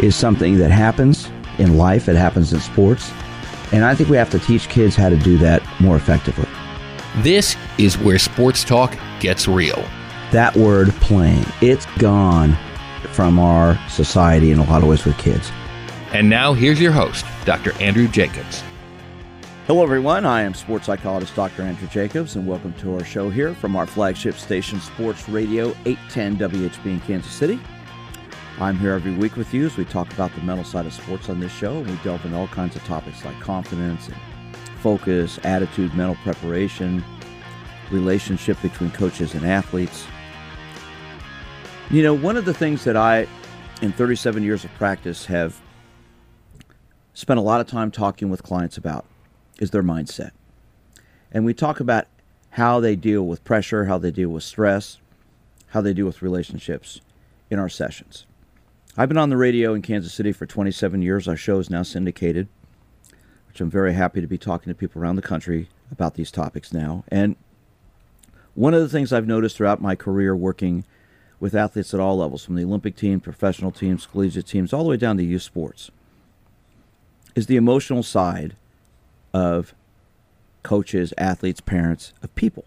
is something that happens in life, it happens in sports. And I think we have to teach kids how to do that more effectively. This is where sports talk gets real. That word playing, it's gone from our society in a lot of ways with kids. And now here's your host, Dr. Andrew Jacobs. Hello, everyone. I am sports psychologist Dr. Andrew Jacobs, and welcome to our show here from our flagship station, Sports Radio 810 WHB in Kansas City. I'm here every week with you as we talk about the mental side of sports on this show, we delve into all kinds of topics like confidence focus, attitude, mental preparation, relationship between coaches and athletes. You know, one of the things that I, in 37 years of practice, have spent a lot of time talking with clients about is their mindset. And we talk about how they deal with pressure, how they deal with stress, how they deal with relationships in our sessions. I've been on the radio in Kansas City for 27 years. Our show is now syndicated, which I'm very happy to be talking to people around the country about these topics now. And one of the things I've noticed throughout my career working with athletes at all levels, from the Olympic team, professional teams, collegiate teams, all the way down to youth sports, is the emotional side of coaches, athletes, parents, of people.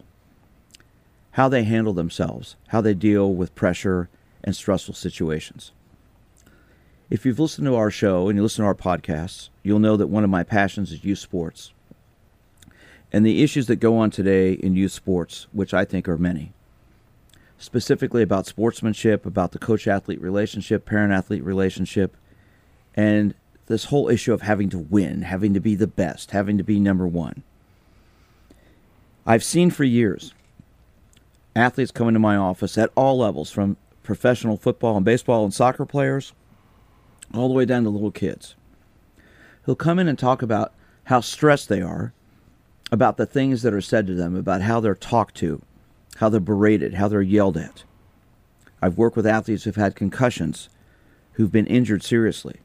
How they handle themselves, how they deal with pressure and stressful situations. If you've listened to our show and you listen to our podcasts, you'll know that one of my passions is youth sports. And the issues that go on today in youth sports, which I think are many, specifically about sportsmanship, about the coach athlete relationship, parent athlete relationship, and this whole issue of having to win, having to be the best, having to be number one. I've seen for years athletes come into my office at all levels, from professional football and baseball and soccer players all the way down to little kids. He'll come in and talk about how stressed they are, about the things that are said to them, about how they're talked to, how they're berated, how they're yelled at. I've worked with athletes who've had concussions, who've been injured seriously,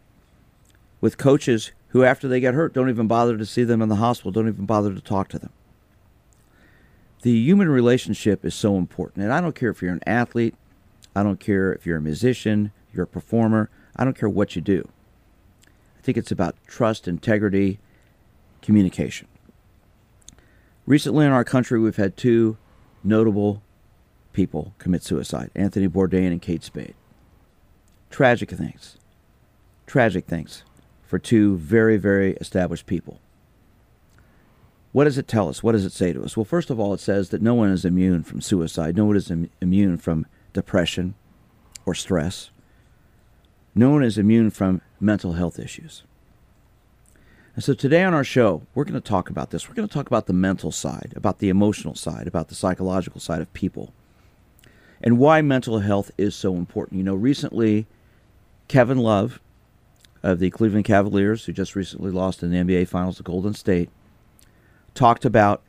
with coaches who, after they get hurt, don't even bother to see them in the hospital, don't even bother to talk to them. The human relationship is so important. And I don't care if you're an athlete, I don't care if you're a musician, you're a performer, I don't care what you do. I think it's about trust, integrity, communication. Recently in our country, we've had two notable people commit suicide Anthony Bourdain and Kate Spade. Tragic things. Tragic things for two very, very established people. What does it tell us? What does it say to us? Well, first of all, it says that no one is immune from suicide. No one is Im- immune from depression or stress. No one is immune from mental health issues. And so today on our show, we're going to talk about this. We're going to talk about the mental side, about the emotional side, about the psychological side of people, and why mental health is so important. You know, recently, Kevin Love of the Cleveland Cavaliers, who just recently lost in the NBA Finals to Golden State, talked about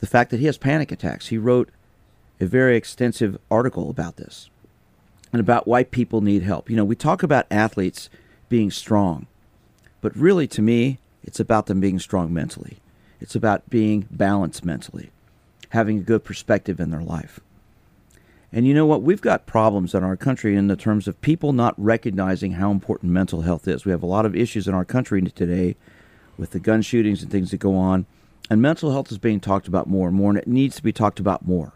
the fact that he has panic attacks. He wrote a very extensive article about this and about why people need help. You know, we talk about athletes being strong, but really to me, it's about them being strong mentally. It's about being balanced mentally, having a good perspective in their life. And you know what? We've got problems in our country in the terms of people not recognizing how important mental health is. We have a lot of issues in our country today with the gun shootings and things that go on. And mental health is being talked about more and more, and it needs to be talked about more.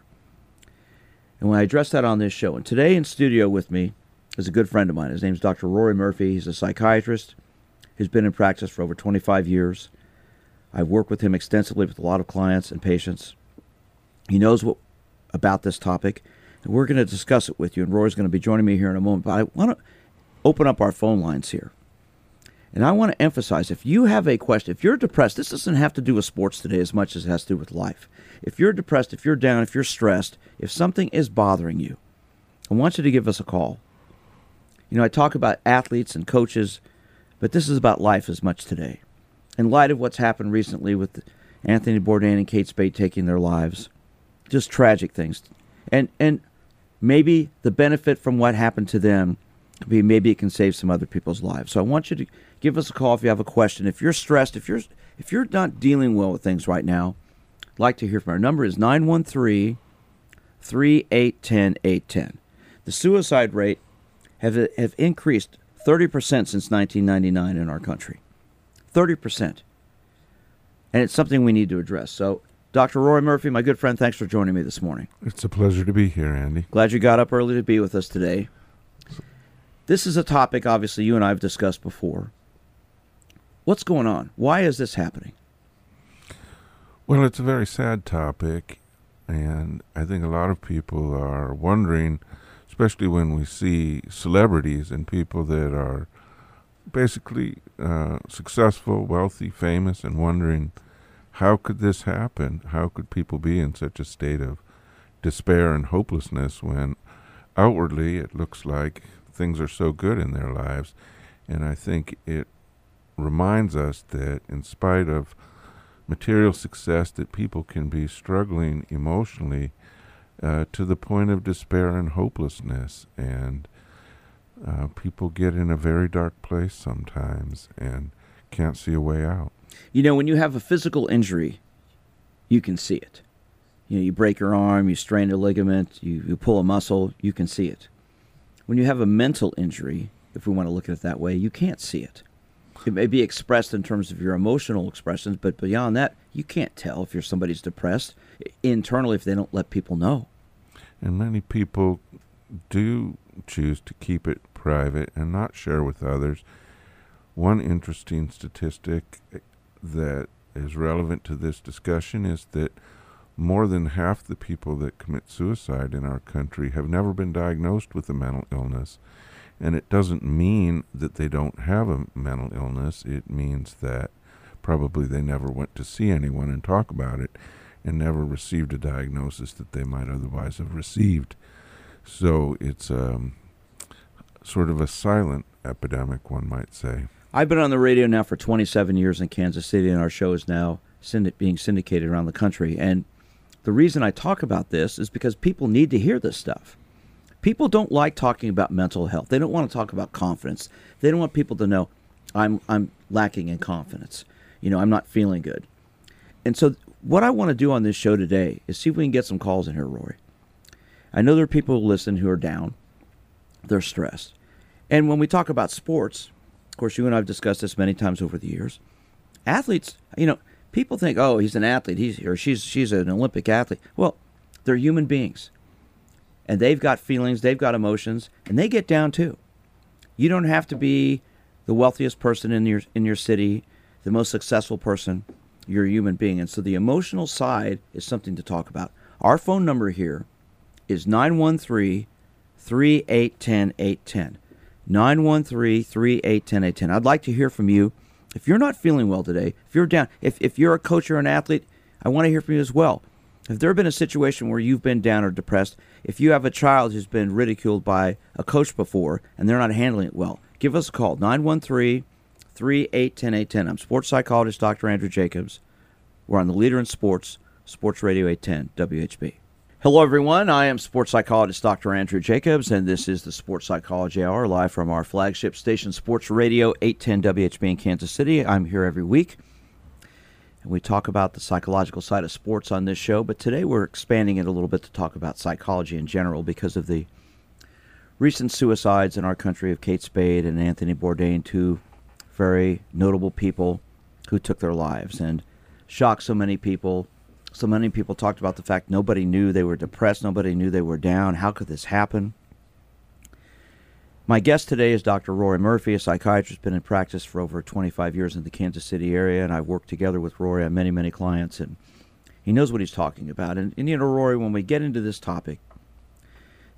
And when I address that on this show, and today in studio with me is a good friend of mine. His name is Dr. Rory Murphy. He's a psychiatrist who's been in practice for over 25 years. I've worked with him extensively with a lot of clients and patients. He knows what about this topic, and we're going to discuss it with you. And Rory's going to be joining me here in a moment. But I want to open up our phone lines here. And I want to emphasize if you have a question, if you're depressed, this doesn't have to do with sports today as much as it has to do with life. If you're depressed, if you're down, if you're stressed, if something is bothering you, I want you to give us a call. You know, I talk about athletes and coaches, but this is about life as much today. In light of what's happened recently with Anthony Bourdain and Kate Spade taking their lives, just tragic things. And and maybe the benefit from what happened to them could be maybe it can save some other people's lives. So I want you to give us a call if you have a question. If you're stressed, if you're if you're not dealing well with things right now, I'd like to hear from our number is 913 3810 810. The suicide rate have have increased 30% since 1999 in our country. 30%. And it's something we need to address. So Dr. Rory Murphy, my good friend, thanks for joining me this morning. It's a pleasure to be here, Andy. Glad you got up early to be with us today. This is a topic, obviously, you and I have discussed before. What's going on? Why is this happening? Well, it's a very sad topic, and I think a lot of people are wondering, especially when we see celebrities and people that are basically uh, successful, wealthy, famous, and wondering how could this happen? How could people be in such a state of despair and hopelessness when outwardly it looks like things are so good in their lives? And I think it reminds us that in spite of material success that people can be struggling emotionally uh, to the point of despair and hopelessness and uh, people get in a very dark place sometimes and can't see a way out you know, when you have a physical injury, you can see it. You know, you break your arm, you strain a ligament, you, you pull a muscle, you can see it. When you have a mental injury, if we want to look at it that way, you can't see it. It may be expressed in terms of your emotional expressions, but beyond that, you can't tell if you're somebody's depressed internally if they don't let people know. And many people do choose to keep it private and not share with others. One interesting statistic eh, that is relevant to this discussion is that more than half the people that commit suicide in our country have never been diagnosed with a mental illness. And it doesn't mean that they don't have a mental illness. It means that probably they never went to see anyone and talk about it and never received a diagnosis that they might otherwise have received. So it's um, sort of a silent epidemic, one might say. I've been on the radio now for 27 years in Kansas City, and our show is now being syndicated around the country. And the reason I talk about this is because people need to hear this stuff. People don't like talking about mental health. They don't want to talk about confidence. They don't want people to know I'm I'm lacking in confidence. You know, I'm not feeling good. And so what I want to do on this show today is see if we can get some calls in here, Rory. I know there are people who listen who are down. They're stressed. And when we talk about sports, of course, you and I have discussed this many times over the years. Athletes, you know, people think, oh, he's an athlete, he's or she's she's an Olympic athlete. Well, they're human beings, and they've got feelings, they've got emotions, and they get down too. You don't have to be the wealthiest person in your in your city, the most successful person. You're a human being, and so the emotional side is something to talk about. Our phone number here is 913 3810 810. 913 3810 810. I'd like to hear from you. If you're not feeling well today, if you're down, if, if you're a coach or an athlete, I want to hear from you as well. If there have been a situation where you've been down or depressed, if you have a child who's been ridiculed by a coach before and they're not handling it well, give us a call 913 3810 I'm sports psychologist Dr. Andrew Jacobs. We're on the leader in sports, Sports Radio 810, WHB. Hello, everyone. I am sports psychologist Dr. Andrew Jacobs, and this is the Sports Psychology Hour live from our flagship station, Sports Radio 810 WHB in Kansas City. I'm here every week, and we talk about the psychological side of sports on this show. But today we're expanding it a little bit to talk about psychology in general because of the recent suicides in our country of Kate Spade and Anthony Bourdain, two very notable people who took their lives and shocked so many people so many people talked about the fact nobody knew they were depressed, nobody knew they were down. How could this happen? My guest today is Dr. Rory Murphy, a psychiatrist, been in practice for over 25 years in the Kansas City area, and I've worked together with Rory on many, many clients, and he knows what he's talking about. And, and you know, Rory, when we get into this topic,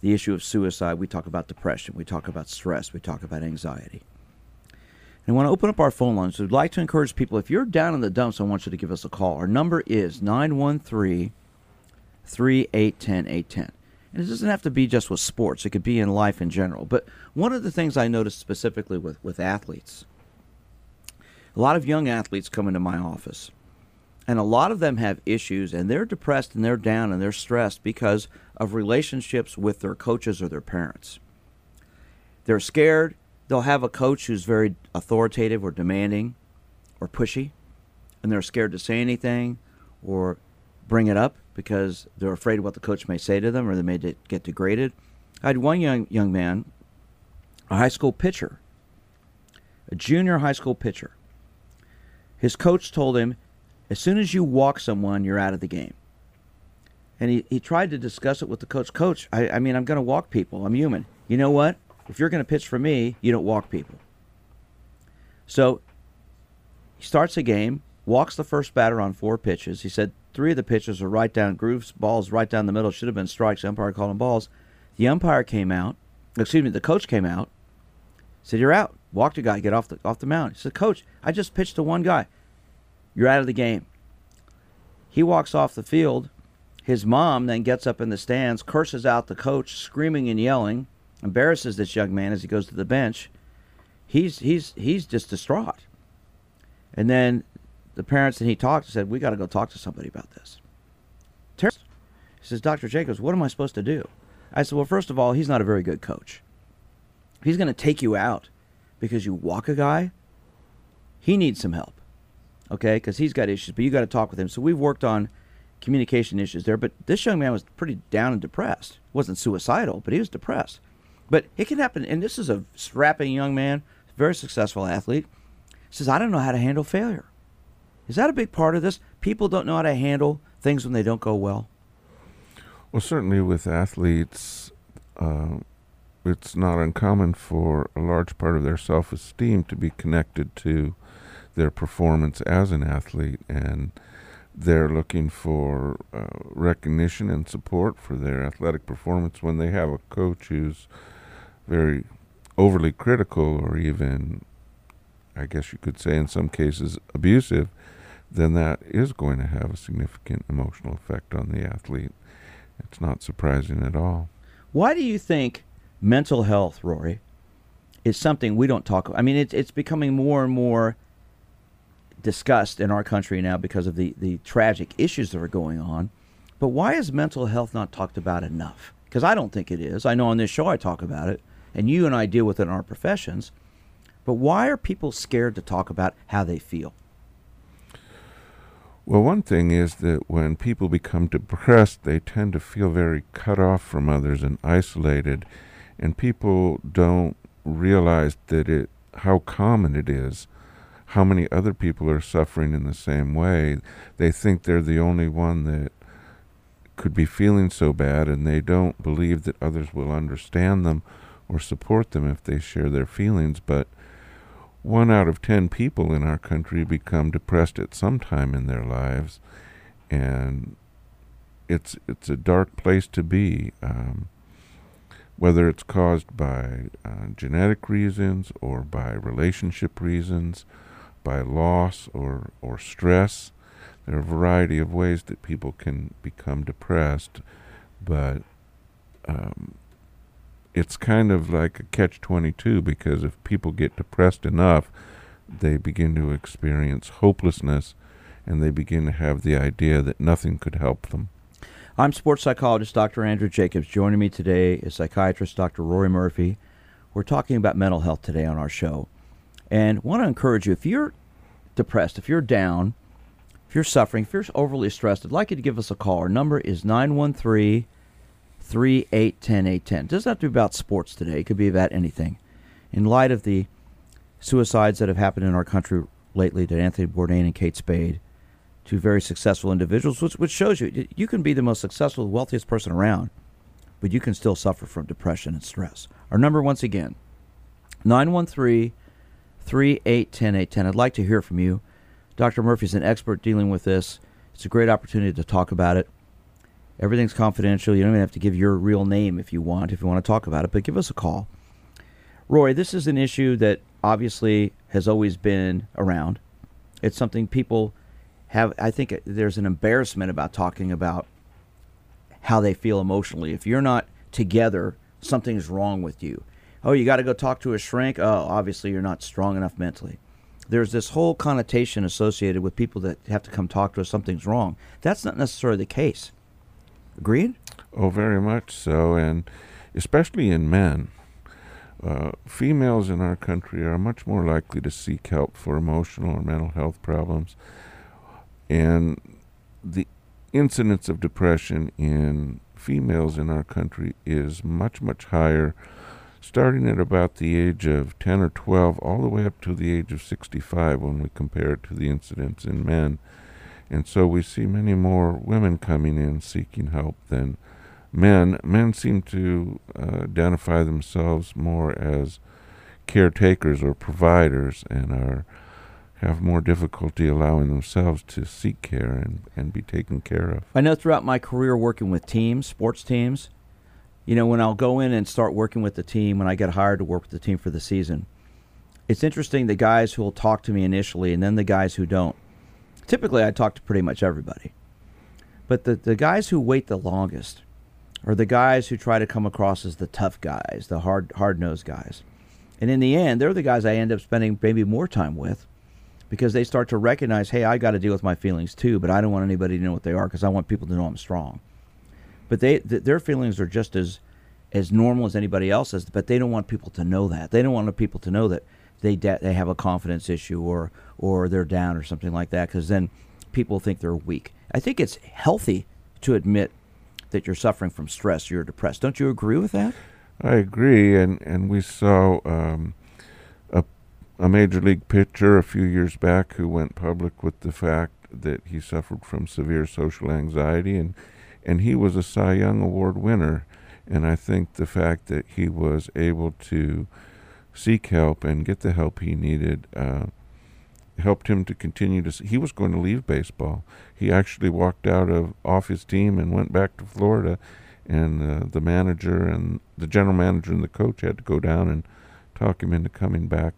the issue of suicide, we talk about depression, we talk about stress, we talk about anxiety. And when I want to open up our phone lines. We'd like to encourage people, if you're down in the dumps, I want you to give us a call. Our number is 913 3810 810. And it doesn't have to be just with sports, it could be in life in general. But one of the things I noticed specifically with, with athletes, a lot of young athletes come into my office, and a lot of them have issues, and they're depressed and they're down and they're stressed because of relationships with their coaches or their parents. They're scared. They'll have a coach who's very authoritative or demanding or pushy, and they're scared to say anything or bring it up because they're afraid of what the coach may say to them or they may get degraded. I had one young young man, a high school pitcher, a junior high school pitcher. His coach told him, as soon as you walk someone, you're out of the game. And he, he tried to discuss it with the coach. Coach, I, I mean, I'm going to walk people. I'm human. You know what? If you're going to pitch for me, you don't walk people. So he starts a game, walks the first batter on four pitches. He said three of the pitches are right down, grooves balls right down the middle. Should have been strikes. The umpire called them balls. The umpire came out. Excuse me, the coach came out. Said, "You're out." Walked a guy, get off the off the mound. He said, "Coach, I just pitched to one guy. You're out of the game." He walks off the field. His mom then gets up in the stands, curses out the coach, screaming and yelling, embarrasses this young man as he goes to the bench. He's he's he's just distraught. And then the parents and he talked and said, "We got to go talk to somebody about this." He says, "Dr. Jacobs, what am I supposed to do?" I said, "Well, first of all, he's not a very good coach. he's going to take you out because you walk a guy. He needs some help, okay? Because he's got issues, but you got to talk with him. So we've worked on communication issues there. But this young man was pretty down and depressed. wasn't suicidal, but he was depressed. But it can happen. And this is a strapping young man, very successful athlete. Says, I don't know how to handle failure. Is that a big part of this? People don't know how to handle things when they don't go well. Well, certainly with athletes, uh, it's not uncommon for a large part of their self esteem to be connected to their performance as an athlete. And they're looking for uh, recognition and support for their athletic performance when they have a coach who's very overly critical or even, I guess you could say, in some cases, abusive, then that is going to have a significant emotional effect on the athlete. It's not surprising at all. Why do you think mental health, Rory, is something we don't talk about? I mean, it's, it's becoming more and more discussed in our country now because of the, the tragic issues that are going on. But why is mental health not talked about enough? Because I don't think it is. I know on this show I talk about it, and you and I deal with it in our professions. But why are people scared to talk about how they feel? Well, one thing is that when people become depressed, they tend to feel very cut off from others and isolated, and people don't realize that it how common it is how many other people are suffering in the same way. They think they're the only one that could be feeling so bad, and they don't believe that others will understand them or support them if they share their feelings. But one out of ten people in our country become depressed at some time in their lives, and it's it's a dark place to be. Um, whether it's caused by uh, genetic reasons or by relationship reasons by loss or, or stress. There are a variety of ways that people can become depressed, but um, it's kind of like a catch 22 because if people get depressed enough, they begin to experience hopelessness and they begin to have the idea that nothing could help them. I'm sports psychologist Dr. Andrew Jacobs. Joining me today is psychiatrist Dr. Rory Murphy. We're talking about mental health today on our show. And want to encourage you if you're depressed, if you're down, if you're suffering, if you're overly stressed, I'd like you to give us a call. Our number is 913 3810 810. It doesn't have to be about sports today, it could be about anything. In light of the suicides that have happened in our country lately to Anthony Bourdain and Kate Spade, two very successful individuals, which, which shows you you can be the most successful, wealthiest person around, but you can still suffer from depression and stress. Our number, once again, 913 3810 810. I'd like to hear from you. Dr. Murphy's an expert dealing with this. It's a great opportunity to talk about it. Everything's confidential. You don't even have to give your real name if you want, if you want to talk about it, but give us a call. Rory, this is an issue that obviously has always been around. It's something people have, I think there's an embarrassment about talking about how they feel emotionally. If you're not together, something's wrong with you. Oh, you got to go talk to a shrink? Oh, obviously you're not strong enough mentally. There's this whole connotation associated with people that have to come talk to us, something's wrong. That's not necessarily the case. Agreed? Oh, very much so. And especially in men. Uh, females in our country are much more likely to seek help for emotional or mental health problems. And the incidence of depression in females in our country is much, much higher, starting at about the age of 10 or 12, all the way up to the age of 65 when we compare it to the incidence in men. And so we see many more women coming in seeking help than men. Men seem to uh, identify themselves more as caretakers or providers and are have more difficulty allowing themselves to seek care and, and be taken care of. I know throughout my career working with teams, sports teams, you know, when I'll go in and start working with the team, when I get hired to work with the team for the season, it's interesting the guys who will talk to me initially and then the guys who don't. Typically, I talk to pretty much everybody. But the, the guys who wait the longest are the guys who try to come across as the tough guys, the hard hard nosed guys. And in the end, they're the guys I end up spending maybe more time with because they start to recognize, hey, I got to deal with my feelings too, but I don't want anybody to know what they are because I want people to know I'm strong. But they th- their feelings are just as as normal as anybody else's, but they don't want people to know that. They don't want people to know that they de- they have a confidence issue or or they're down or something like that because then people think they're weak. I think it's healthy to admit that you're suffering from stress, you're depressed. Don't you agree with that? I agree, and and we saw um, a a major league pitcher a few years back who went public with the fact that he suffered from severe social anxiety, and and he was a Cy Young Award winner, and I think the fact that he was able to seek help and get the help he needed. Uh, helped him to continue to. He was going to leave baseball. He actually walked out of off his team and went back to Florida, and uh, the manager and the general manager and the coach had to go down and talk him into coming back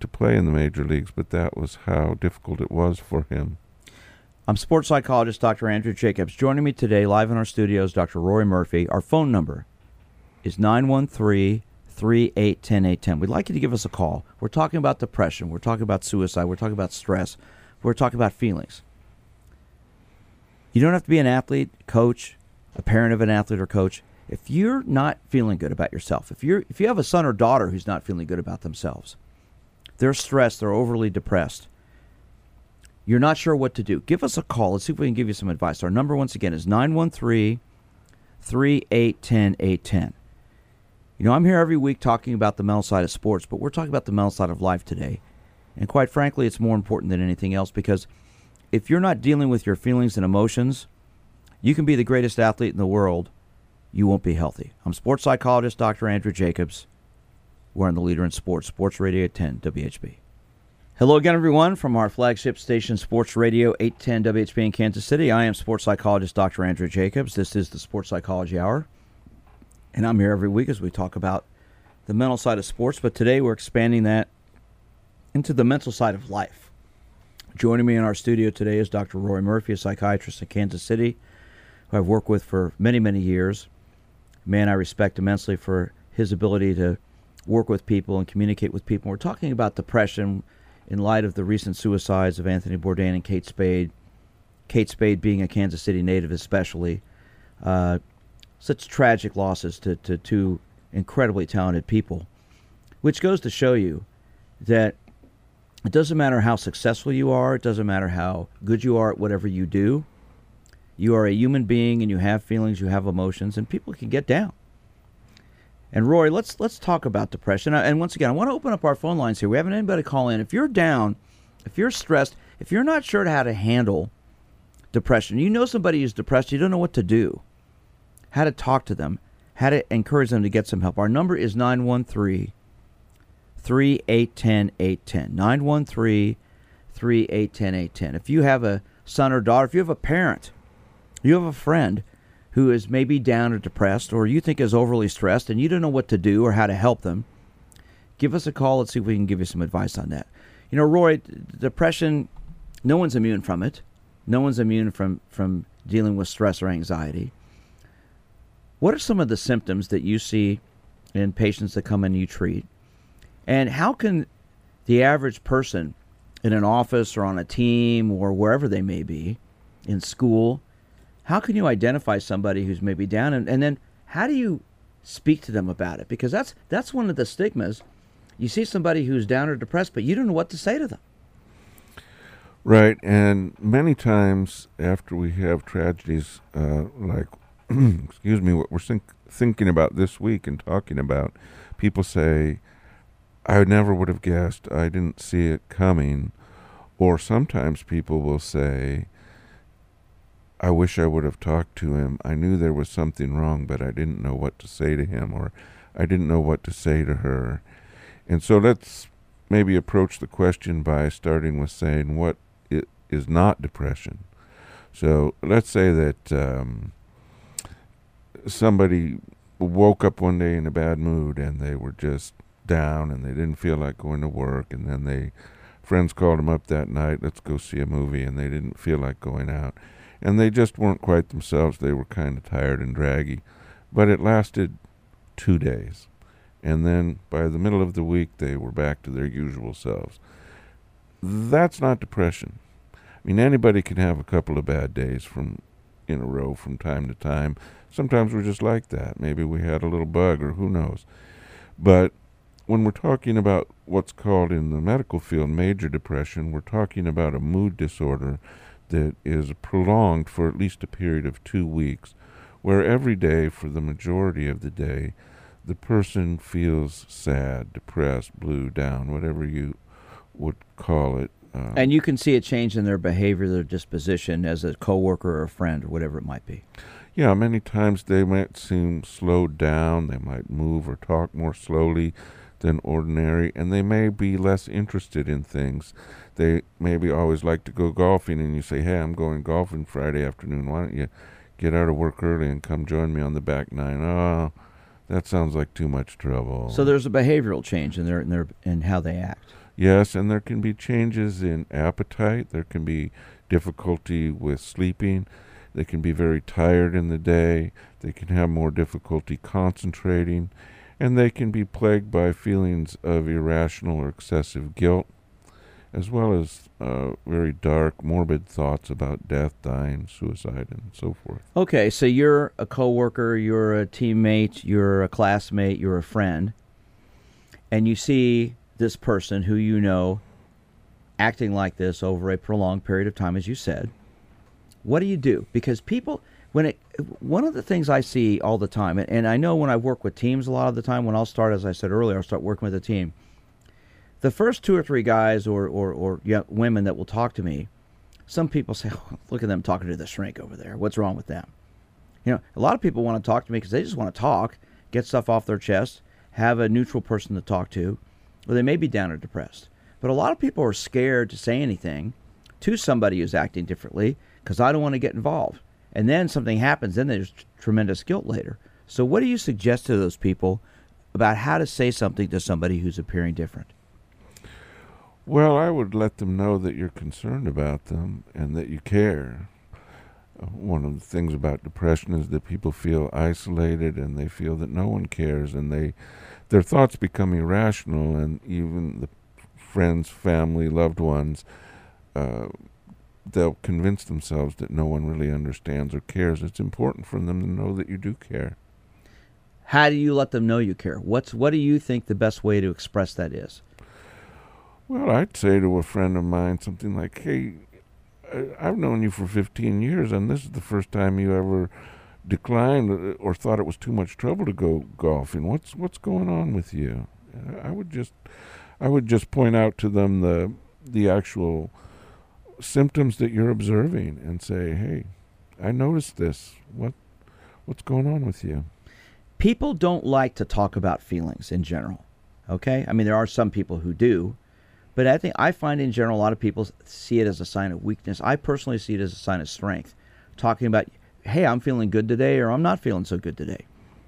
to play in the major leagues. But that was how difficult it was for him. I'm sports psychologist Dr. Andrew Jacobs. Joining me today live in our studios, Dr. Rory Murphy. Our phone number is 913 3810 We'd like you to give us a call. We're talking about depression. We're talking about suicide. We're talking about stress. We're talking about feelings. You don't have to be an athlete, coach, a parent of an athlete or coach. If you're not feeling good about yourself, if you're if you have a son or daughter who's not feeling good about themselves, they're stressed, they're overly depressed. You're not sure what to do. Give us a call. Let's see if we can give you some advice. Our number once again is 913 3810 810. You know, I'm here every week talking about the mental side of sports, but we're talking about the mental side of life today. And quite frankly, it's more important than anything else because if you're not dealing with your feelings and emotions, you can be the greatest athlete in the world. You won't be healthy. I'm sports psychologist Dr. Andrew Jacobs. We're on the leader in sports, Sports Radio 10 WHB. Hello again, everyone, from our flagship station, Sports Radio 810 WHB in Kansas City. I am sports psychologist Dr. Andrew Jacobs. This is the Sports Psychology Hour. And I'm here every week as we talk about the mental side of sports, but today we're expanding that into the mental side of life. Joining me in our studio today is Dr. Rory Murphy, a psychiatrist in Kansas City, who I've worked with for many, many years. Man I respect immensely for his ability to work with people and communicate with people. We're talking about depression in light of the recent suicides of Anthony Bourdain and Kate Spade. Kate Spade being a Kansas City native, especially. Uh, such tragic losses to, to two incredibly talented people, which goes to show you that it doesn't matter how successful you are, it doesn't matter how good you are at whatever you do. You are a human being and you have feelings, you have emotions, and people can get down. And Rory, let's let's talk about depression. And once again, I want to open up our phone lines here. We haven't anybody call in. If you're down, if you're stressed, if you're not sure how to handle depression, you know somebody who's depressed, you don't know what to do how to talk to them, how to encourage them to get some help. Our number is 913 3810 810. 913 3810 810. If you have a son or daughter, if you have a parent, you have a friend who is maybe down or depressed, or you think is overly stressed and you don't know what to do or how to help them, give us a call. Let's see if we can give you some advice on that. You know, Rory, depression, no one's immune from it. No one's immune from, from dealing with stress or anxiety. What are some of the symptoms that you see in patients that come in you treat? And how can the average person in an office or on a team or wherever they may be in school, how can you identify somebody who's maybe down and, and then how do you speak to them about it? Because that's that's one of the stigmas. You see somebody who's down or depressed, but you don't know what to say to them. Right, and many times after we have tragedies uh, like, excuse me, what we're think- thinking about this week and talking about, people say, I never would have guessed, I didn't see it coming. Or sometimes people will say, I wish I would have talked to him. I knew there was something wrong, but I didn't know what to say to him, or I didn't know what to say to her. And so let's maybe approach the question by starting with saying what is not depression. So let's say that um, somebody woke up one day in a bad mood and they were just down and they didn't feel like going to work and then they friends called them up that night let's go see a movie and they didn't feel like going out. And they just weren't quite themselves. They were kind of tired and draggy. But it lasted 2 days. And then by the middle of the week they were back to their usual selves. That's not depression. I mean, anybody can have a couple of bad days from in a row from time to time. Sometimes we're just like that. Maybe we had a little bug, or who knows. But when we're talking about what's called in the medical field major depression, we're talking about a mood disorder that is prolonged for at least a period of two weeks, where every day, for the majority of the day, the person feels sad, depressed, blue, down, whatever you would call it, uh, and you can see a change in their behavior, their disposition as a coworker or a friend or whatever it might be. Yeah, many times they might seem slowed down. They might move or talk more slowly than ordinary, and they may be less interested in things. They maybe always like to go golfing, and you say, "Hey, I'm going golfing Friday afternoon. Why don't you get out of work early and come join me on the back nine? Oh, that sounds like too much trouble. So there's a behavioral change in their in their in how they act. Yes, and there can be changes in appetite. There can be difficulty with sleeping. They can be very tired in the day. They can have more difficulty concentrating. And they can be plagued by feelings of irrational or excessive guilt, as well as uh, very dark, morbid thoughts about death, dying, suicide, and so forth. Okay, so you're a coworker, you're a teammate, you're a classmate, you're a friend, and you see this person who you know acting like this over a prolonged period of time, as you said, what do you do? Because people, when it, one of the things I see all the time, and, I know when I work with teams a lot of the time, when I'll start, as I said earlier, I'll start working with a team. The first two or three guys or, or, or young women that will talk to me, some people say, oh, look at them talking to the shrink over there. What's wrong with them? You know, a lot of people want to talk to me because they just want to talk, get stuff off their chest, have a neutral person to talk to or they may be down or depressed. But a lot of people are scared to say anything to somebody who's acting differently because I don't want to get involved. And then something happens, then there's tremendous guilt later. So, what do you suggest to those people about how to say something to somebody who's appearing different? Well, I would let them know that you're concerned about them and that you care. Uh, one of the things about depression is that people feel isolated and they feel that no one cares and they their thoughts become irrational, and even the friends, family, loved ones, uh, they'll convince themselves that no one really understands or cares. It's important for them to know that you do care. How do you let them know you care? What's what do you think the best way to express that is? Well, I'd say to a friend of mine something like, "Hey, I've known you for 15 years, and this is the first time you ever declined uh, or thought it was too much trouble to go golfing. What's what's going on with you? I would just I would just point out to them the the actual symptoms that you're observing and say, "Hey, I noticed this. What what's going on with you?" People don't like to talk about feelings in general. Okay? I mean, there are some people who do, but I think I find in general a lot of people see it as a sign of weakness. I personally see it as a sign of strength. Talking about hey, I'm feeling good today or I'm not feeling so good today.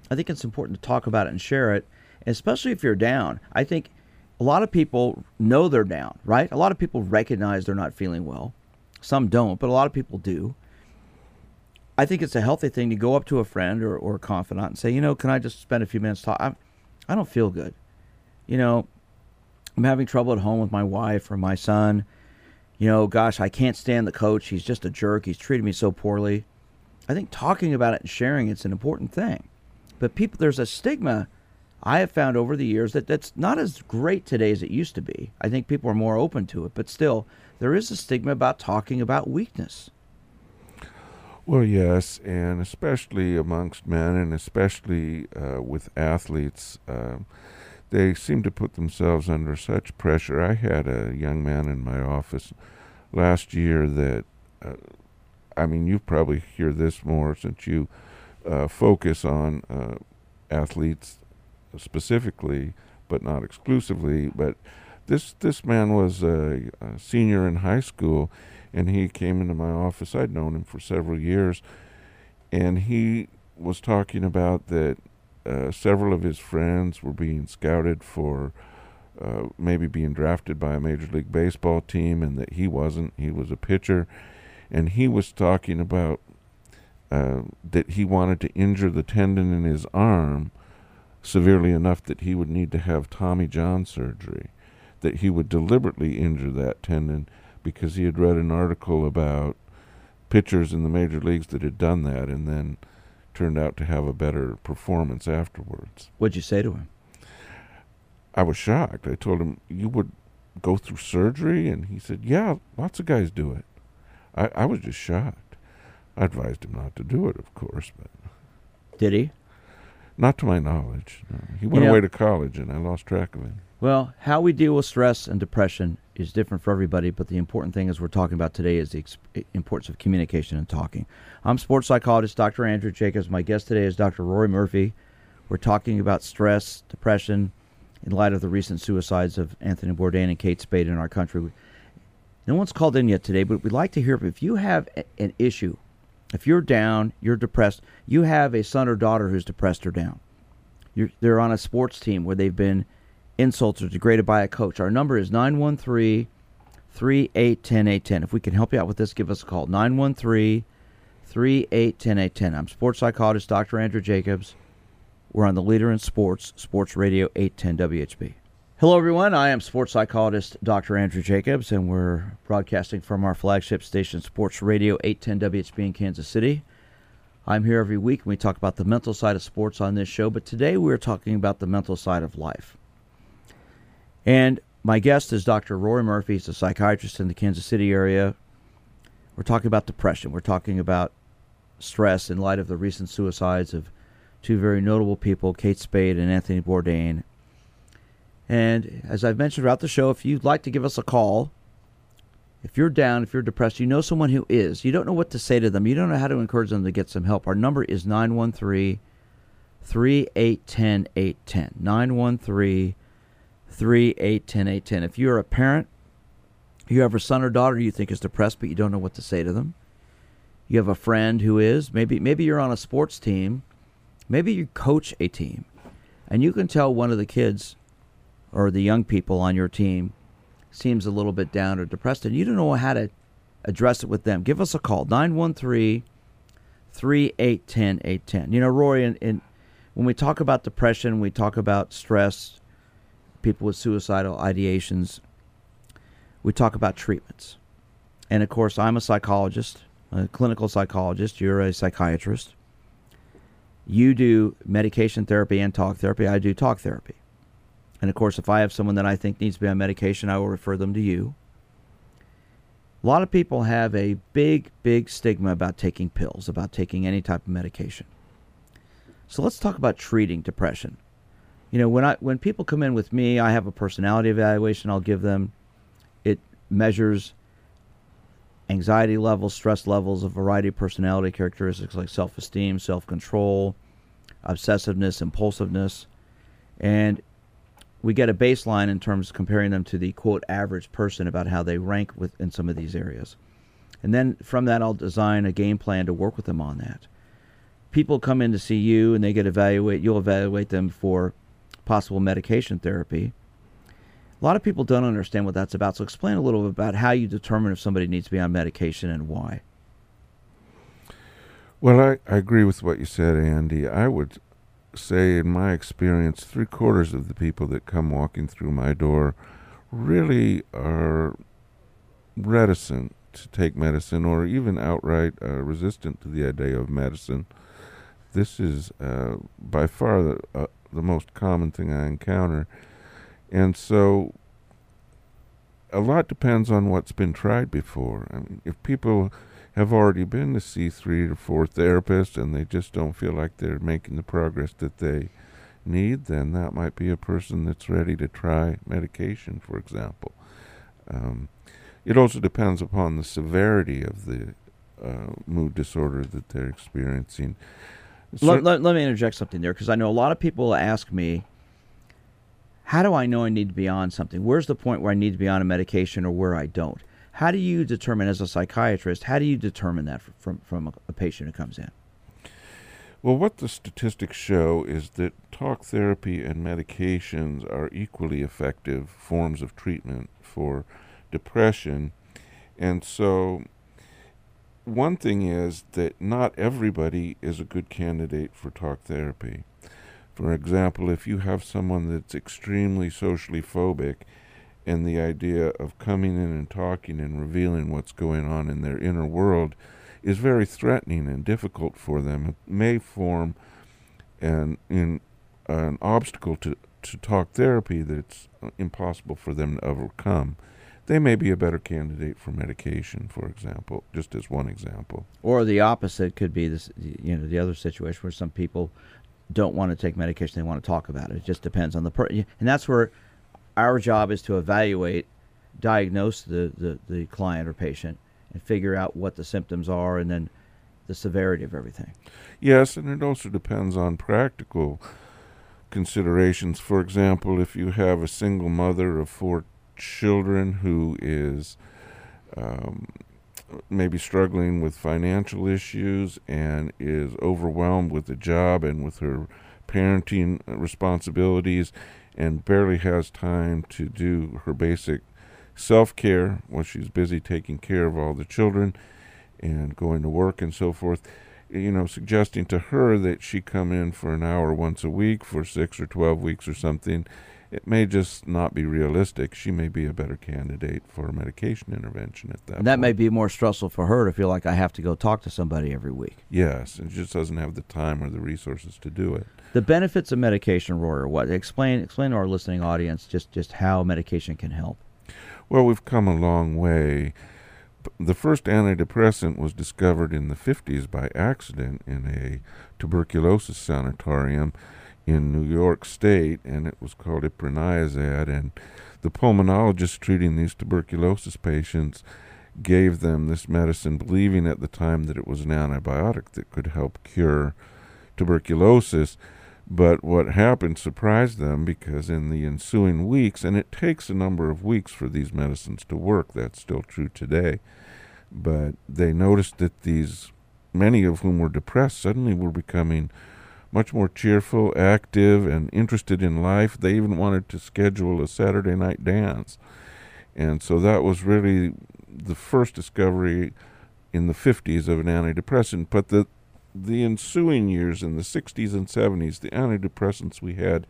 I think it's important to talk about it and share it, especially if you're down. I think a lot of people know they're down, right? A lot of people recognize they're not feeling well. Some don't, but a lot of people do. I think it's a healthy thing to go up to a friend or, or a confidant and say, you know, can I just spend a few minutes talk? I'm, I don't feel good. You know, I'm having trouble at home with my wife or my son. You know, gosh, I can't stand the coach. He's just a jerk. He's treated me so poorly. I think talking about it and sharing it's an important thing. But people, there's a stigma I have found over the years that that's not as great today as it used to be. I think people are more open to it, but still, there is a stigma about talking about weakness. Well, yes, and especially amongst men, and especially uh, with athletes, uh, they seem to put themselves under such pressure. I had a young man in my office last year that, uh, I mean, you probably hear this more since you uh, focus on uh, athletes specifically, but not exclusively. But this this man was a, a senior in high school and he came into my office. I'd known him for several years, and he was talking about that uh, several of his friends were being scouted for uh, maybe being drafted by a major league baseball team, and that he wasn't. He was a pitcher, and he was talking about uh, that he wanted to injure the tendon in his arm severely enough that he would need to have Tommy John surgery, that he would deliberately injure that tendon because he had read an article about pitchers in the major leagues that had done that and then turned out to have a better performance afterwards. What'd you say to him? I was shocked. I told him, You would go through surgery? And he said, Yeah, lots of guys do it. I, I was just shocked. I advised him not to do it, of course, but. Did he? Not to my knowledge. No. He went you know, away to college and I lost track of him. Well, how we deal with stress and depression is different for everybody, but the important thing as we're talking about today is the ex- importance of communication and talking. I'm sports psychologist Dr. Andrew Jacobs. My guest today is Dr. Rory Murphy. We're talking about stress, depression, in light of the recent suicides of Anthony Bourdain and Kate Spade in our country. No one's called in yet today, but we'd like to hear if you have an issue, if you're down, you're depressed, you have a son or daughter who's depressed or down. You're, they're on a sports team where they've been – insulted or degraded by a coach. Our number is 913 3810 810. If we can help you out with this, give us a call. 913 3810 810. I'm sports psychologist Dr. Andrew Jacobs. We're on the leader in sports, Sports Radio 810 WHB. Hello, everyone. I am sports psychologist Dr. Andrew Jacobs, and we're broadcasting from our flagship station, Sports Radio 810 WHB in Kansas City. I'm here every week, and we talk about the mental side of sports on this show, but today we're talking about the mental side of life. And my guest is Dr. Rory Murphy. He's a psychiatrist in the Kansas City area. We're talking about depression. We're talking about stress in light of the recent suicides of two very notable people, Kate Spade and Anthony Bourdain. And as I've mentioned throughout the show, if you'd like to give us a call, if you're down, if you're depressed, you know someone who is, you don't know what to say to them, you don't know how to encourage them to get some help. Our number is 913 3810 810. 913 Three eight ten eight ten. If you're a parent, you have a son or daughter you think is depressed, but you don't know what to say to them. You have a friend who is maybe maybe you're on a sports team, maybe you coach a team, and you can tell one of the kids or the young people on your team seems a little bit down or depressed, and you don't know how to address it with them. Give us a call 913 3810 810. You know, Rory, in, in, when we talk about depression, we talk about stress, people with suicidal ideations, we talk about treatments. And of course, I'm a psychologist, a clinical psychologist. You're a psychiatrist. You do medication therapy and talk therapy. I do talk therapy. And of course, if I have someone that I think needs to be on medication, I will refer them to you. A lot of people have a big, big stigma about taking pills, about taking any type of medication. So let's talk about treating depression you know when i when people come in with me i have a personality evaluation i'll give them it measures anxiety levels stress levels a variety of personality characteristics like self-esteem self-control obsessiveness impulsiveness and we get a baseline in terms of comparing them to the quote average person about how they rank within some of these areas and then from that i'll design a game plan to work with them on that people come in to see you and they get evaluate you'll evaluate them for possible medication therapy. A lot of people don't understand what that's about. So explain a little about how you determine if somebody needs to be on medication and why. Well, I, I agree with what you said, Andy. I would say, in my experience, three quarters of the people that come walking through my door really are reticent to take medicine or even outright uh, resistant to the idea of medicine. This is uh, by far the, uh, the most common thing I encounter. And so a lot depends on what's been tried before. I mean, if people have already been to see three or four therapists and they just don't feel like they're making the progress that they need, then that might be a person that's ready to try medication, for example. Um, it also depends upon the severity of the uh, mood disorder that they're experiencing. Let, let, let me interject something there because I know a lot of people ask me, how do I know I need to be on something? Where's the point where I need to be on a medication or where I don't? How do you determine, as a psychiatrist, how do you determine that from, from a, a patient who comes in? Well, what the statistics show is that talk therapy and medications are equally effective forms of treatment for depression. And so, one thing is that not everybody is a good candidate for talk therapy. For example, if you have someone that's extremely socially phobic, and the idea of coming in and talking and revealing what's going on in their inner world is very threatening and difficult for them. It may form an in an obstacle to, to talk therapy that it's uh, impossible for them to overcome they may be a better candidate for medication, for example, just as one example. Or the opposite could be this, you know, the other situation where some people don't want to take medication; they want to talk about it. It just depends on the person, and that's where our job is to evaluate, diagnose the, the, the client or patient, and figure out what the symptoms are, and then the severity of everything. Yes, and it also depends on practical considerations. For example, if you have a single mother of four children who is um, maybe struggling with financial issues and is overwhelmed with the job and with her parenting responsibilities and barely has time to do her basic self care while she's busy taking care of all the children and going to work and so forth. You know, suggesting to her that she come in for an hour once a week for six or 12 weeks or something it may just not be realistic. She may be a better candidate for medication intervention at that. And that point. may be more stressful for her to feel like I have to go talk to somebody every week. Yes, and she just doesn't have the time or the resources to do it. The benefits of medication, Rory, are what? Explain explain to our listening audience just just how medication can help. Well, we've come a long way. The first antidepressant was discovered in the 50s by accident in a tuberculosis sanatorium in New York State, and it was called iproniazid. And the pulmonologist treating these tuberculosis patients gave them this medicine, believing at the time that it was an antibiotic that could help cure tuberculosis. But what happened surprised them because in the ensuing weeks, and it takes a number of weeks for these medicines to work, that's still true today, but they noticed that these, many of whom were depressed, suddenly were becoming much more cheerful, active, and interested in life. They even wanted to schedule a Saturday night dance. And so that was really the first discovery in the 50s of an antidepressant. But the, the ensuing years, in the 60s and 70s, the antidepressants we had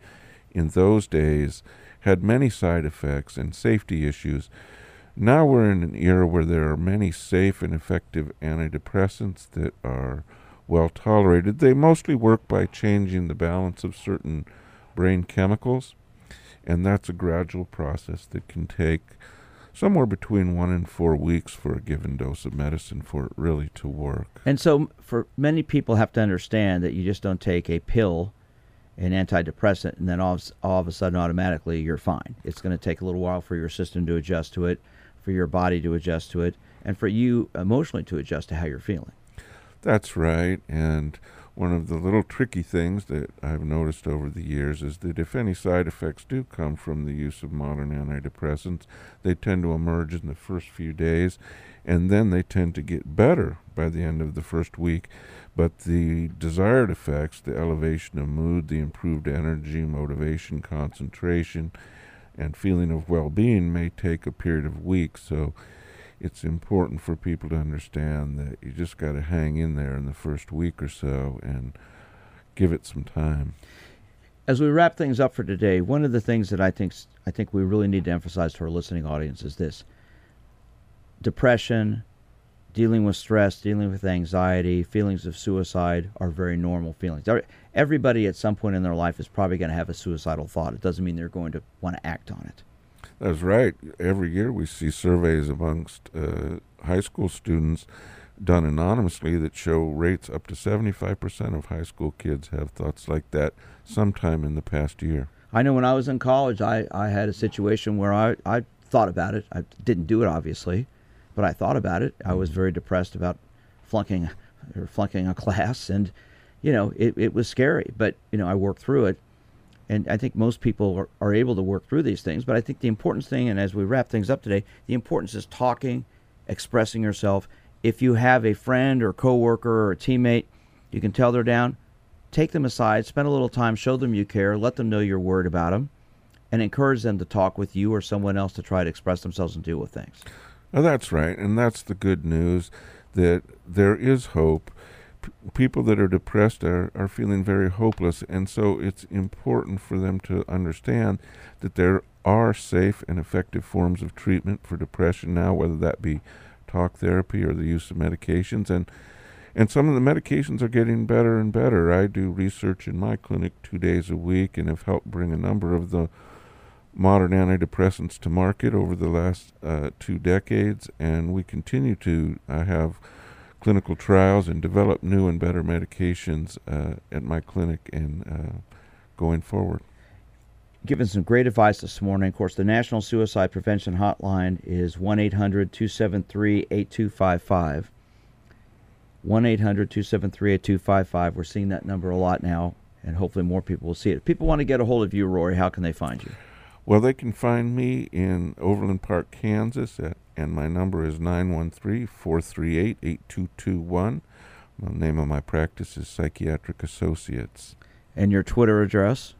in those days had many side effects and safety issues. Now we're in an era where there are many safe and effective antidepressants that are well tolerated. They mostly work by changing the balance of certain brain chemicals, and that's a gradual process that can take somewhere between one and four weeks for a given dose of medicine for it really to work. And so, for many people, have to understand that you just don't take a pill, an antidepressant, and then all of, all of a sudden automatically you're fine. It's going to take a little while for your system to adjust to it, for your body to adjust to it, and for you emotionally to adjust to how you're feeling. That's right. And one of the little tricky things that I've noticed over the years is that if any side effects do come from the use of modern antidepressants, they tend to emerge in the first few days and then they tend to get better by the end of the first week. But the desired effects, the elevation of mood, the improved energy, motivation, concentration, and feeling of well being may take a period of weeks. So it's important for people to understand that you just got to hang in there in the first week or so and give it some time. As we wrap things up for today, one of the things that I think I think we really need to emphasize to our listening audience is this: depression, dealing with stress, dealing with anxiety, feelings of suicide are very normal feelings. Everybody at some point in their life is probably going to have a suicidal thought. It doesn't mean they're going to want to act on it. That's right. Every year we see surveys amongst uh, high school students done anonymously that show rates up to 75% of high school kids have thoughts like that sometime in the past year. I know when I was in college, I, I had a situation where I, I thought about it. I didn't do it, obviously, but I thought about it. I was very depressed about flunking or flunking a class, and, you know, it, it was scary, but, you know, I worked through it. And I think most people are, are able to work through these things. But I think the important thing, and as we wrap things up today, the importance is talking, expressing yourself, if you have a friend or coworker or a teammate, you can tell they're down, take them aside, spend a little time, show them you care, let them know you're worried about them, and encourage them to talk with you or someone else to try to express themselves and deal with things. That's right, and that's the good news that there is hope. P- people that are depressed are, are feeling very hopeless, and so it's important for them to understand that there are safe and effective forms of treatment for depression now, whether that be talk therapy or the use of medications and and some of the medications are getting better and better. I do research in my clinic two days a week and have helped bring a number of the modern antidepressants to market over the last uh, two decades, and we continue to uh, have clinical trials and develop new and better medications uh, at my clinic and uh, going forward given some great advice this morning. Of course, the National Suicide Prevention Hotline is 1 800 273 8255. 1 800 273 8255. We're seeing that number a lot now, and hopefully more people will see it. If people want to get a hold of you, Rory, how can they find you? Well, they can find me in Overland Park, Kansas, at, and my number is 913 438 8221. The name of my practice is Psychiatric Associates. And your Twitter address?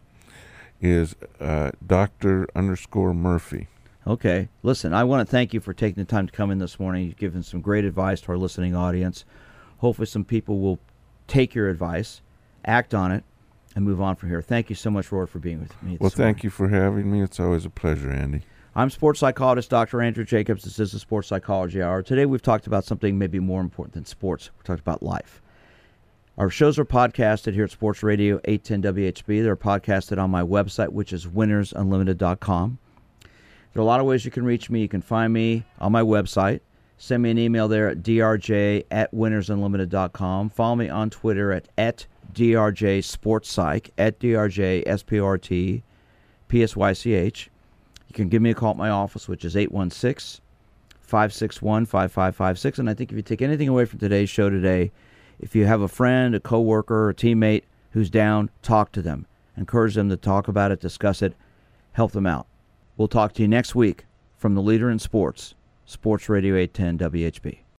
is uh, Dr. underscore Murphy. Okay. Listen, I want to thank you for taking the time to come in this morning. You've given some great advice to our listening audience. Hopefully, some people will take your advice, act on it, and move on from here. Thank you so much, Rory, for being with me. Well, thank you for having me. It's always a pleasure, Andy. I'm sports psychologist Dr. Andrew Jacobs. This is the Sports Psychology Hour. Today, we've talked about something maybe more important than sports. We talked about life. Our shows are podcasted here at Sports Radio 810 WHB. They're podcasted on my website, which is winnersunlimited.com. There are a lot of ways you can reach me. You can find me on my website. Send me an email there at drj at winnersunlimited.com. Follow me on Twitter at, at drj sportspsych, at drj S-P-R-T, P-S-Y-C-H. You can give me a call at my office, which is 816 561 5556. And I think if you take anything away from today's show today, if you have a friend, a coworker, a teammate who's down, talk to them. Encourage them to talk about it, discuss it, help them out. We'll talk to you next week from the leader in sports, Sports Radio 810 WHB.